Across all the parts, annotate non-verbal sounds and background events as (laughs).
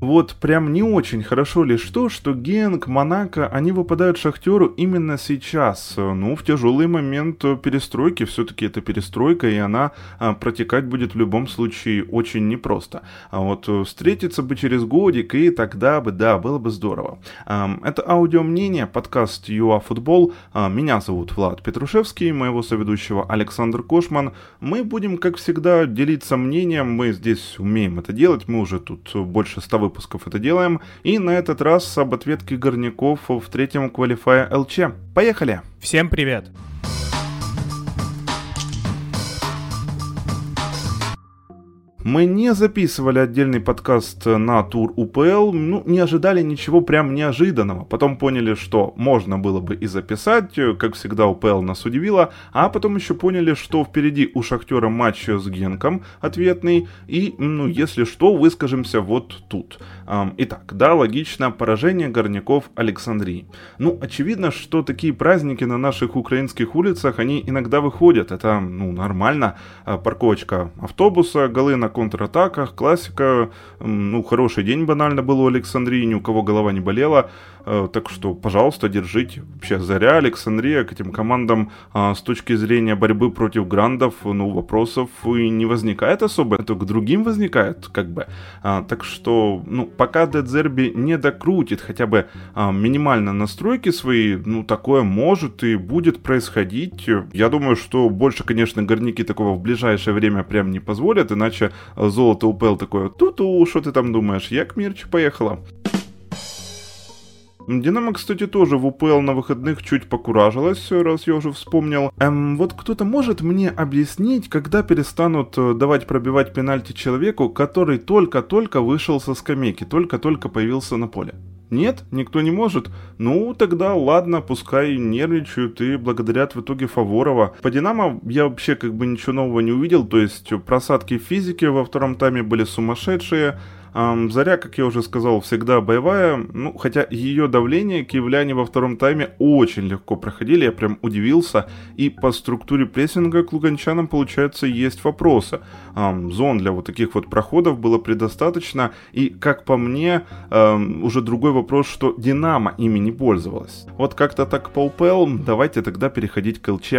Вот прям не очень хорошо лишь то, что Генк, Монако, они выпадают Шахтеру именно сейчас. Ну, в тяжелый момент перестройки, все-таки это перестройка, и она а, протекать будет в любом случае очень непросто. А вот встретиться бы через годик, и тогда бы, да, было бы здорово. Это аудио мнение, подкаст ЮА Футбол. А, меня зовут Влад Петрушевский, моего соведущего Александр Кошман. Мы будем, как всегда, делиться мнением, мы здесь умеем это делать, мы уже тут больше 100 выпусков это делаем. И на этот раз об ответке горняков в третьем квалифае ЛЧ. Поехали! Всем привет! Мы не записывали отдельный подкаст на тур УПЛ, ну, не ожидали ничего прям неожиданного. Потом поняли, что можно было бы и записать, как всегда УПЛ нас удивила, а потом еще поняли, что впереди у Шахтера матч с Генком ответный, и, ну, если что, выскажемся вот тут. Итак, да, логично, поражение горняков Александрии. Ну, очевидно, что такие праздники на наших украинских улицах, они иногда выходят, это, ну, нормально. А, парковочка автобуса, голы на контратаках, классика. Ну, хороший день банально был у Александрии, ни у кого голова не болела. Э, так что, пожалуйста, держите. Вообще, Заря, Александрия к этим командам а, с точки зрения борьбы против грандов, ну, вопросов и не возникает особо. Это к другим возникает, как бы. А, так что, ну, пока Дедзерби не докрутит хотя бы а, минимально настройки свои, ну, такое может и будет происходить. Я думаю, что больше, конечно, горняки такого в ближайшее время прям не позволят, иначе золото УПЛ такое, ту-ту, что ты там думаешь, я к Мирчу поехала. Динамо, кстати, тоже в УПЛ на выходных чуть покуражилась, раз я уже вспомнил. Эм, вот кто-то может мне объяснить, когда перестанут э, давать пробивать пенальти человеку, который только-только вышел со скамейки, только-только появился на поле? Нет, никто не может. Ну, тогда ладно, пускай нервничают и благодарят в итоге Фаворова. По Динамо я вообще как бы ничего нового не увидел, то есть просадки физики во втором тайме были сумасшедшие, Заря, как я уже сказал, всегда боевая, ну, хотя ее давление киевляне во втором тайме очень легко проходили, я прям удивился, и по структуре прессинга к луганчанам, получается, есть вопросы. Зон для вот таких вот проходов было предостаточно, и, как по мне, уже другой вопрос, что Динамо ими не пользовалась. Вот как-то так по УПЛ, давайте тогда переходить к ЛЧ.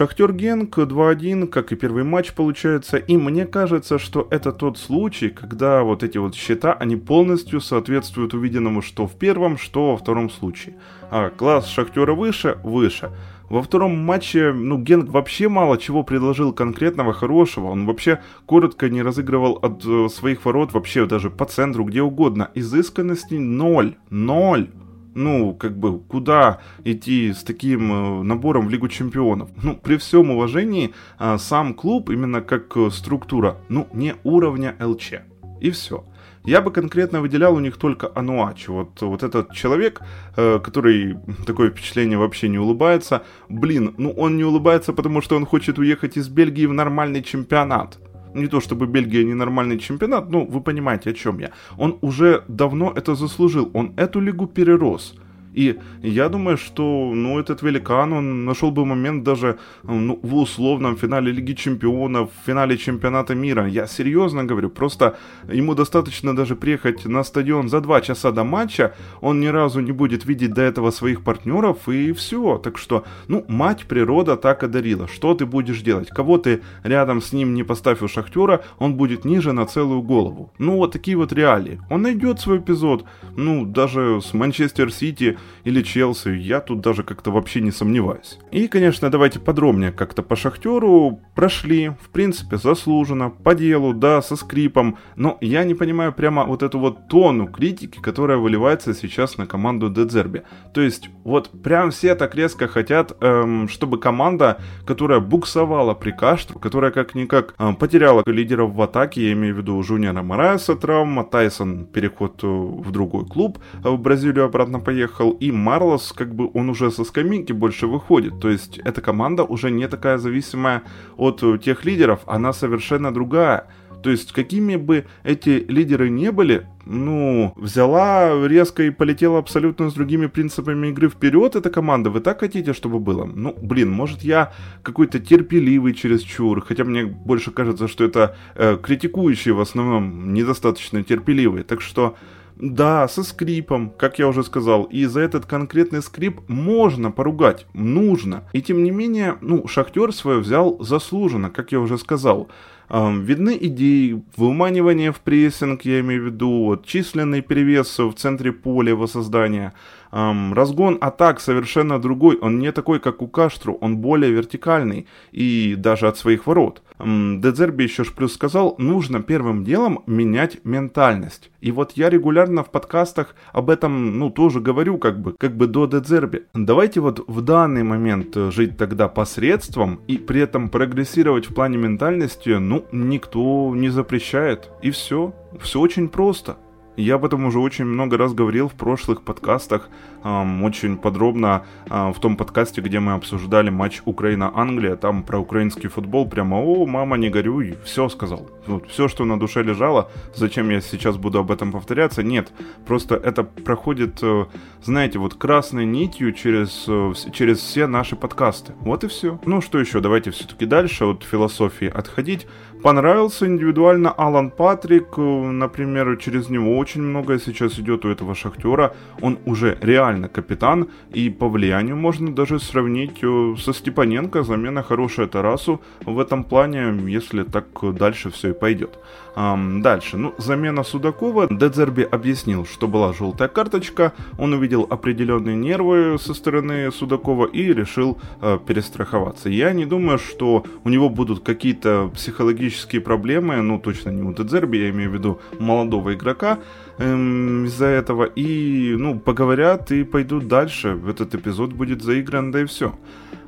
Шахтер Генк 2-1, как и первый матч получается, и мне кажется, что это тот случай, когда вот эти вот счета, они полностью соответствуют увиденному что в первом, что во втором случае. А класс Шахтера выше, выше. Во втором матче, ну, Генк вообще мало чего предложил конкретного, хорошего. Он вообще коротко не разыгрывал от э, своих ворот, вообще даже по центру, где угодно. Изысканности ноль. Ноль ну, как бы, куда идти с таким э, набором в Лигу Чемпионов? Ну, при всем уважении, а, сам клуб, именно как э, структура, ну, не уровня ЛЧ. И все. Я бы конкретно выделял у них только Ануачи. Вот, вот этот человек, э, который (laughs) такое впечатление вообще не улыбается. Блин, ну он не улыбается, потому что он хочет уехать из Бельгии в нормальный чемпионат не то чтобы Бельгия ненормальный чемпионат, но вы понимаете, о чем я. Он уже давно это заслужил, он эту лигу перерос. И я думаю, что ну, этот великан, он нашел бы момент даже ну, в условном финале Лиги Чемпионов, в финале Чемпионата мира. Я серьезно говорю, просто ему достаточно даже приехать на стадион за два часа до матча, он ни разу не будет видеть до этого своих партнеров и все. Так что, ну, мать природа так одарила. Что ты будешь делать? Кого ты рядом с ним не поставил шахтера, он будет ниже на целую голову. Ну, вот такие вот реалии. Он найдет свой эпизод, ну, даже с Манчестер Сити или Челси, я тут даже как-то вообще не сомневаюсь. И, конечно, давайте подробнее как-то по Шахтеру прошли, в принципе, заслуженно, по делу, да, со скрипом, но я не понимаю прямо вот эту вот тону критики, которая выливается сейчас на команду Дедзерби. То есть, вот прям все так резко хотят, эм, чтобы команда, которая буксовала при Кашту, которая как-никак эм, потеряла лидеров в атаке, я имею в виду Жуниора Морайса травма, Тайсон переход э, в другой клуб, в Бразилию обратно поехал, и Марлос, как бы он уже со скамейки больше выходит. То есть эта команда уже не такая зависимая от э, тех лидеров, она совершенно другая. То есть, какими бы эти лидеры не были, ну, взяла резко и полетела абсолютно с другими принципами игры вперед эта команда, вы так хотите, чтобы было? Ну, блин, может я какой-то терпеливый чересчур, хотя мне больше кажется, что это э, критикующие в основном недостаточно терпеливые, так что... Да, со скрипом, как я уже сказал, и за этот конкретный скрип можно поругать, нужно. И тем не менее, ну, Шахтер свое взял заслуженно, как я уже сказал. Эм, видны идеи, выманивание в прессинг, я имею в виду, вот, численный перевес в центре поля его создания – Эм, разгон атак совершенно другой, он не такой, как у Каштру, он более вертикальный и даже от своих ворот. Дедзерби еще ж плюс сказал, нужно первым делом менять ментальность. И вот я регулярно в подкастах об этом, ну, тоже говорю, как бы, как бы до Дедзерби. Давайте вот в данный момент жить тогда посредством и при этом прогрессировать в плане ментальности, ну, никто не запрещает. И все. Все очень просто. Я об этом уже очень много раз говорил в прошлых подкастах, эм, очень подробно э, в том подкасте, где мы обсуждали матч Украина-Англия, там про украинский футбол, прямо, о, мама, не горюй, все сказал. Вот, все, что на душе лежало, зачем я сейчас буду об этом повторяться, нет, просто это проходит, э, знаете, вот красной нитью через, э, через все наши подкасты. Вот и все. Ну что еще, давайте все-таки дальше от философии отходить. Понравился индивидуально Алан Патрик, э, например, через него очень многое сейчас идет у этого шахтера. Он уже реально капитан, и по влиянию можно даже сравнить э, со Степаненко. Замена хорошая Тарасу в этом плане, если так дальше все и пойдет. Дальше, ну, замена Судакова. Дедзерби объяснил, что была желтая карточка, он увидел определенные нервы со стороны Судакова и решил э, перестраховаться. Я не думаю, что у него будут какие-то психологические проблемы, ну, точно не у Дедзерби, я имею в виду молодого игрока, эм, из-за этого. И, ну, поговорят и пойдут дальше. Этот эпизод будет заигран, да и все.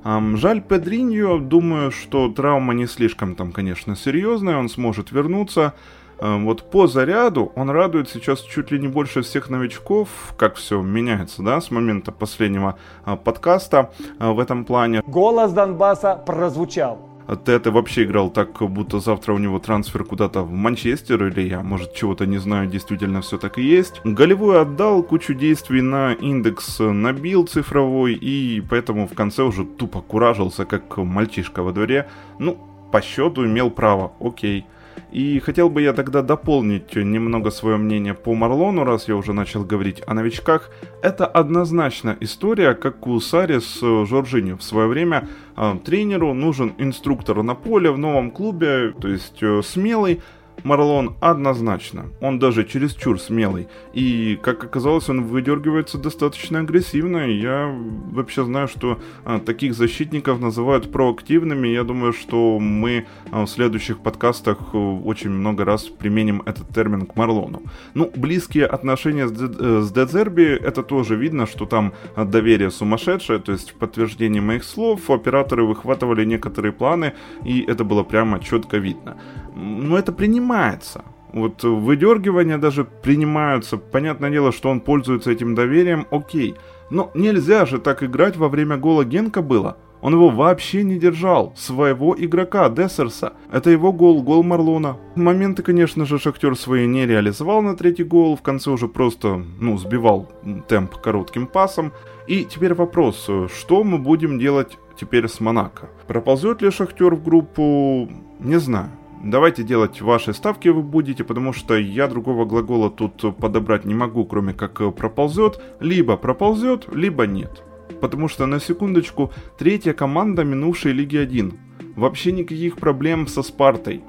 Um, жаль Педриньо, думаю, что травма не слишком там, конечно, серьезная, он сможет вернуться. Um, вот по заряду он радует сейчас чуть ли не больше всех новичков, как все меняется, да, с момента последнего uh, подкаста uh, в этом плане. Голос Донбасса прозвучал. Тете вообще играл так, будто завтра у него трансфер куда-то в Манчестер, или я, может, чего-то не знаю, действительно все так и есть. Голевой отдал, кучу действий на индекс набил цифровой, и поэтому в конце уже тупо куражился, как мальчишка во дворе. Ну, по счету имел право, окей. И хотел бы я тогда дополнить немного свое мнение по Марлону, раз я уже начал говорить о новичках. Это однозначно история, как у Сари с Жоржинью. В свое время э, тренеру нужен инструктор на поле в новом клубе, то есть э, смелый, Марлон однозначно. Он даже чересчур смелый. И, как оказалось, он выдергивается достаточно агрессивно. Я вообще знаю, что а, таких защитников называют проактивными. Я думаю, что мы а, в следующих подкастах а, очень много раз применим этот термин к Марлону. Ну, близкие отношения с, Де, с Дедзерби, это тоже видно, что там доверие сумасшедшее. То есть, в подтверждение моих слов, операторы выхватывали некоторые планы, и это было прямо четко видно. Но это принимается принимается. Вот выдергивания даже принимаются. Понятное дело, что он пользуется этим доверием, окей. Но нельзя же так играть во время гола Генка было. Он его вообще не держал. Своего игрока, Дессерса. Это его гол, гол Марлона. Моменты, конечно же, Шахтер свои не реализовал на третий гол. В конце уже просто, ну, сбивал темп коротким пасом. И теперь вопрос, что мы будем делать теперь с Монако? Проползет ли Шахтер в группу? Не знаю. Давайте делать ваши ставки вы будете, потому что я другого глагола тут подобрать не могу, кроме как проползет. Либо проползет, либо нет. Потому что, на секундочку, третья команда минувшей Лиги 1. Вообще никаких проблем со Спартой.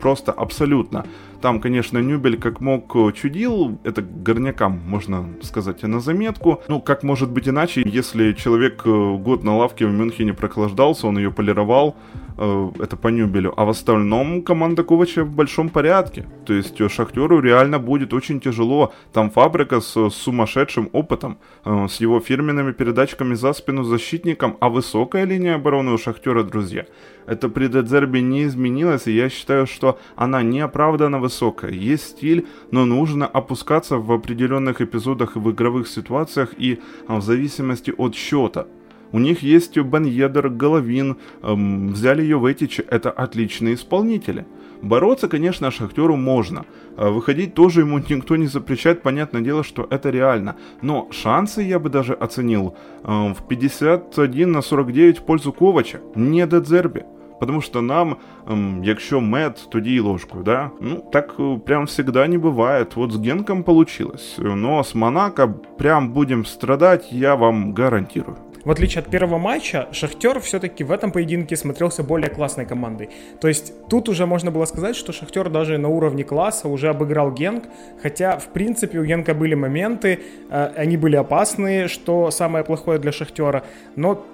Просто абсолютно. Там, конечно, Нюбель как мог чудил, это горнякам, можно сказать, на заметку. Ну, как может быть иначе, если человек э, год на лавке в Мюнхене прохлаждался, он ее полировал, э, это по Нюбелю. А в остальном команда Ковача в большом порядке. То есть э, Шахтеру реально будет очень тяжело. Там фабрика с сумасшедшим опытом, с его фирменными передачками за спину защитником, а высокая линия обороны у Шахтера, друзья, это при Дедзербе не изменилось, и я считаю, что она неоправданно высокая. Есть стиль, но нужно опускаться в определенных эпизодах и в игровых ситуациях и в зависимости от счета. У них есть Баньедер, Головин, эм, взяли Йоветича, это отличные исполнители. Бороться, конечно, Шахтеру можно. А выходить тоже ему никто не запрещает, понятное дело, что это реально. Но шансы я бы даже оценил э, в 51 на 49 в пользу Ковача, не Дедзерби. Потому що нам, ем, якщо мед, тоді і ложкою, да? Ну, так э, прям всегда не бывает. Вот с Генком получилось. Но с Монако прям будем страдать, я вам гарантирую. В отличие от первого матча, Шахтер все-таки в этом поединке смотрелся более классной командой. То есть тут уже можно было сказать, что Шахтер даже на уровне класса уже обыграл Генк, хотя в принципе у Генка были моменты, э, они были опасные, что самое плохое для Шахтера, но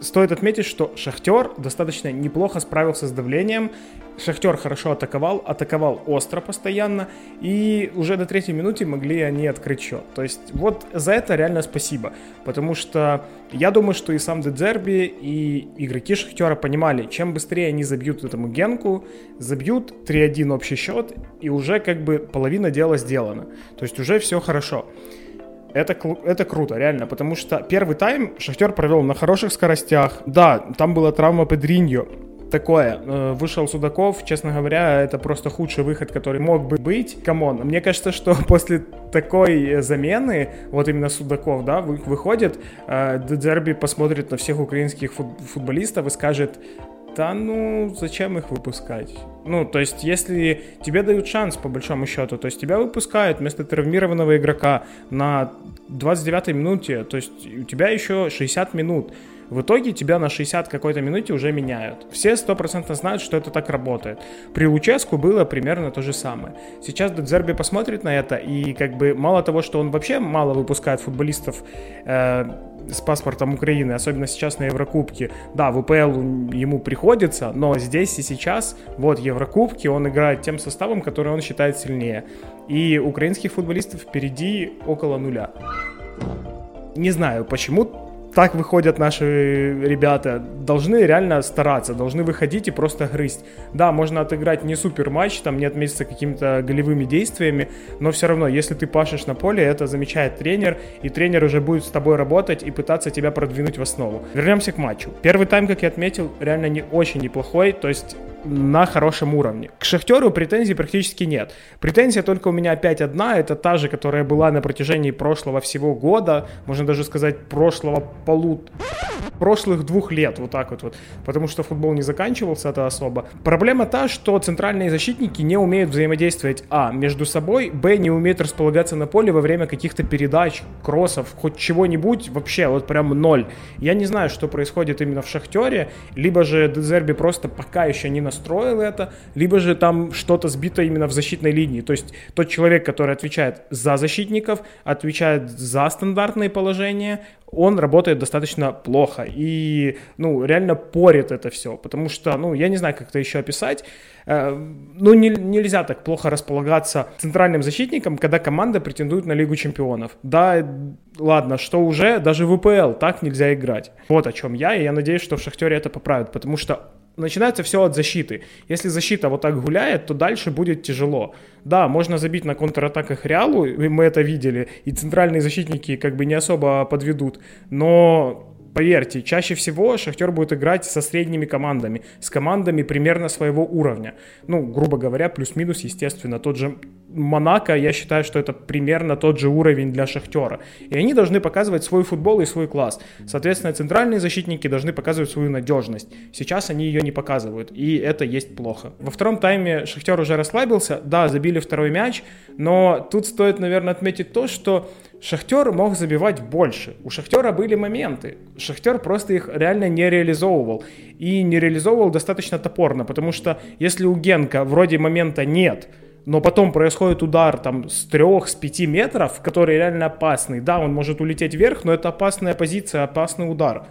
Стоит отметить, что Шахтер достаточно неплохо справился с давлением. Шахтер хорошо атаковал, атаковал остро постоянно, и уже до третьей минуты могли они открыть счет. То есть вот за это реально спасибо, потому что я думаю, что и сам Дедзерби, и игроки Шахтера понимали, чем быстрее они забьют этому Генку, забьют 3-1 общий счет, и уже как бы половина дела сделана. То есть уже все хорошо это, это круто, реально, потому что первый тайм Шахтер провел на хороших скоростях. Да, там была травма Педриньо, такое. Э, вышел Судаков, честно говоря, это просто худший выход, который мог бы быть. Come on, мне кажется, что (laughs) после такой замены, вот именно Судаков, да, выходит, э, Дзерби посмотрит на всех украинских футболистов и скажет, да ну, зачем их выпускать? Ну, то есть, если тебе дают шанс, по большому счету, то есть тебя выпускают вместо травмированного игрока на 29-й минуте, то есть у тебя еще 60 минут. В итоге тебя на 60 какой-то минуте уже меняют. Все стопроцентно знают, что это так работает. При Луческу было примерно то же самое. Сейчас Дедзерби посмотрит на это, и как бы мало того, что он вообще мало выпускает футболистов э, с паспортом Украины, особенно сейчас на Еврокубке. Да, в УПЛ ему приходится, но здесь и сейчас, вот Еврокубки, он играет тем составом, который он считает сильнее. И украинских футболистов впереди около нуля. Не знаю, почему так выходят наши ребята, должны реально стараться, должны выходить и просто грызть. Да, можно отыграть не супер матч, там не отметиться какими-то голевыми действиями, но все равно, если ты пашешь на поле, это замечает тренер, и тренер уже будет с тобой работать и пытаться тебя продвинуть в основу. Вернемся к матчу. Первый тайм, как я отметил, реально не очень неплохой, то есть на хорошем уровне. К Шахтеру претензий практически нет. Претензия только у меня опять одна, это та же, которая была на протяжении прошлого всего года, можно даже сказать прошлого полу... прошлых двух лет, вот так вот, вот. Потому что футбол не заканчивался это особо. Проблема та, что центральные защитники не умеют взаимодействовать, а, между собой, б, не умеют располагаться на поле во время каких-то передач, кроссов, хоть чего-нибудь, вообще, вот прям ноль. Я не знаю, что происходит именно в Шахтере, либо же Дезерби просто пока еще не на настроил это, либо же там что-то сбито именно в защитной линии. То есть тот человек, который отвечает за защитников, отвечает за стандартные положения, он работает достаточно плохо и, ну, реально порит это все, потому что, ну, я не знаю, как это еще описать, э, ну, не, нельзя так плохо располагаться центральным защитником, когда команда претендует на Лигу Чемпионов. Да, ладно, что уже, даже в УПЛ так нельзя играть. Вот о чем я, и я надеюсь, что в Шахтере это поправят, потому что начинается все от защиты. Если защита вот так гуляет, то дальше будет тяжело. Да, можно забить на контратаках Реалу, мы это видели, и центральные защитники как бы не особо подведут, но поверьте, чаще всего Шахтер будет играть со средними командами, с командами примерно своего уровня. Ну, грубо говоря, плюс-минус, естественно, тот же Монако, я считаю, что это примерно тот же уровень для Шахтера. И они должны показывать свой футбол и свой класс. Соответственно, центральные защитники должны показывать свою надежность. Сейчас они ее не показывают, и это есть плохо. Во втором тайме Шахтер уже расслабился, да, забили второй мяч, но тут стоит, наверное, отметить то, что Шахтер мог забивать больше. У Шахтера были моменты. Шахтер просто их реально не реализовывал. И не реализовывал достаточно топорно, потому что если у Генка вроде момента нет, но потом происходит удар там с трех, с пяти метров, который реально опасный. Да, он может улететь вверх, но это опасная позиция, опасный удар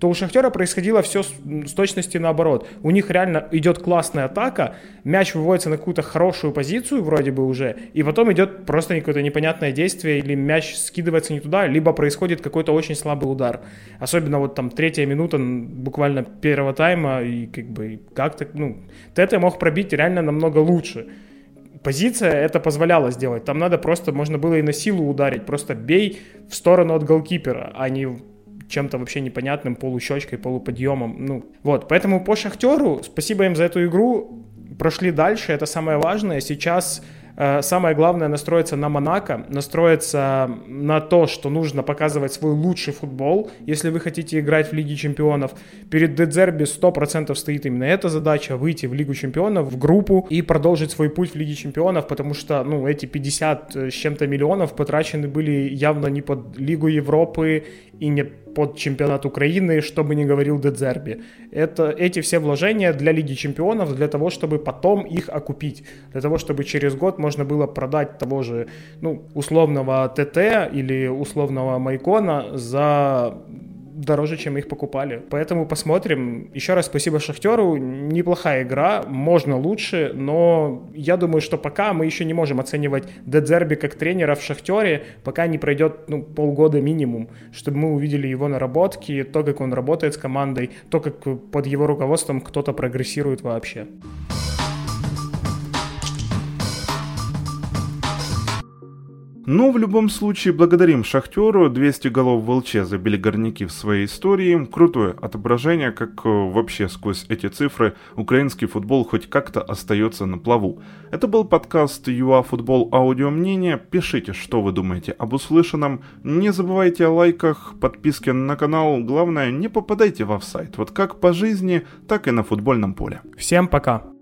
то у Шахтера происходило все с, с точности наоборот. У них реально идет классная атака, мяч выводится на какую-то хорошую позицию вроде бы уже, и потом идет просто какое-то непонятное действие, или мяч скидывается не туда, либо происходит какой-то очень слабый удар. Особенно вот там третья минута буквально первого тайма, и как бы как-то, ну, Тете мог пробить реально намного лучше позиция это позволяла сделать. Там надо просто, можно было и на силу ударить. Просто бей в сторону от голкипера, а не чем-то вообще непонятным, полущечкой, полуподъемом. Ну, вот, поэтому по Шахтеру, спасибо им за эту игру, прошли дальше, это самое важное. Сейчас самое главное настроиться на Монако, настроиться на то, что нужно показывать свой лучший футбол. Если вы хотите играть в Лиге Чемпионов, перед Дедзерби 100% стоит именно эта задача, выйти в Лигу Чемпионов, в группу и продолжить свой путь в Лиге Чемпионов, потому что, ну, эти 50 с чем-то миллионов потрачены были явно не под Лигу Европы и не под чемпионат Украины, что бы ни говорил Дедзерби. Это, эти все вложения для Лиги Чемпионов, для того, чтобы потом их окупить. Для того, чтобы через год можно было продать того же, ну, условного ТТ или условного Майкона за дороже, чем их покупали. Поэтому посмотрим. Еще раз спасибо Шахтеру. Неплохая игра, можно лучше, но я думаю, что пока мы еще не можем оценивать Дедзерби как тренера в Шахтере, пока не пройдет ну, полгода минимум, чтобы мы увидели его наработки, то, как он работает с командой, то, как под его руководством кто-то прогрессирует вообще. Но в любом случае благодарим Шахтеру, 200 голов в ЛЧ забили горняки в своей истории, крутое отображение, как э, вообще сквозь эти цифры украинский футбол хоть как-то остается на плаву. Это был подкаст ЮА Футбол Аудио Мнение, пишите, что вы думаете об услышанном, не забывайте о лайках, подписке на канал, главное не попадайте в офсайт, вот как по жизни, так и на футбольном поле. Всем пока!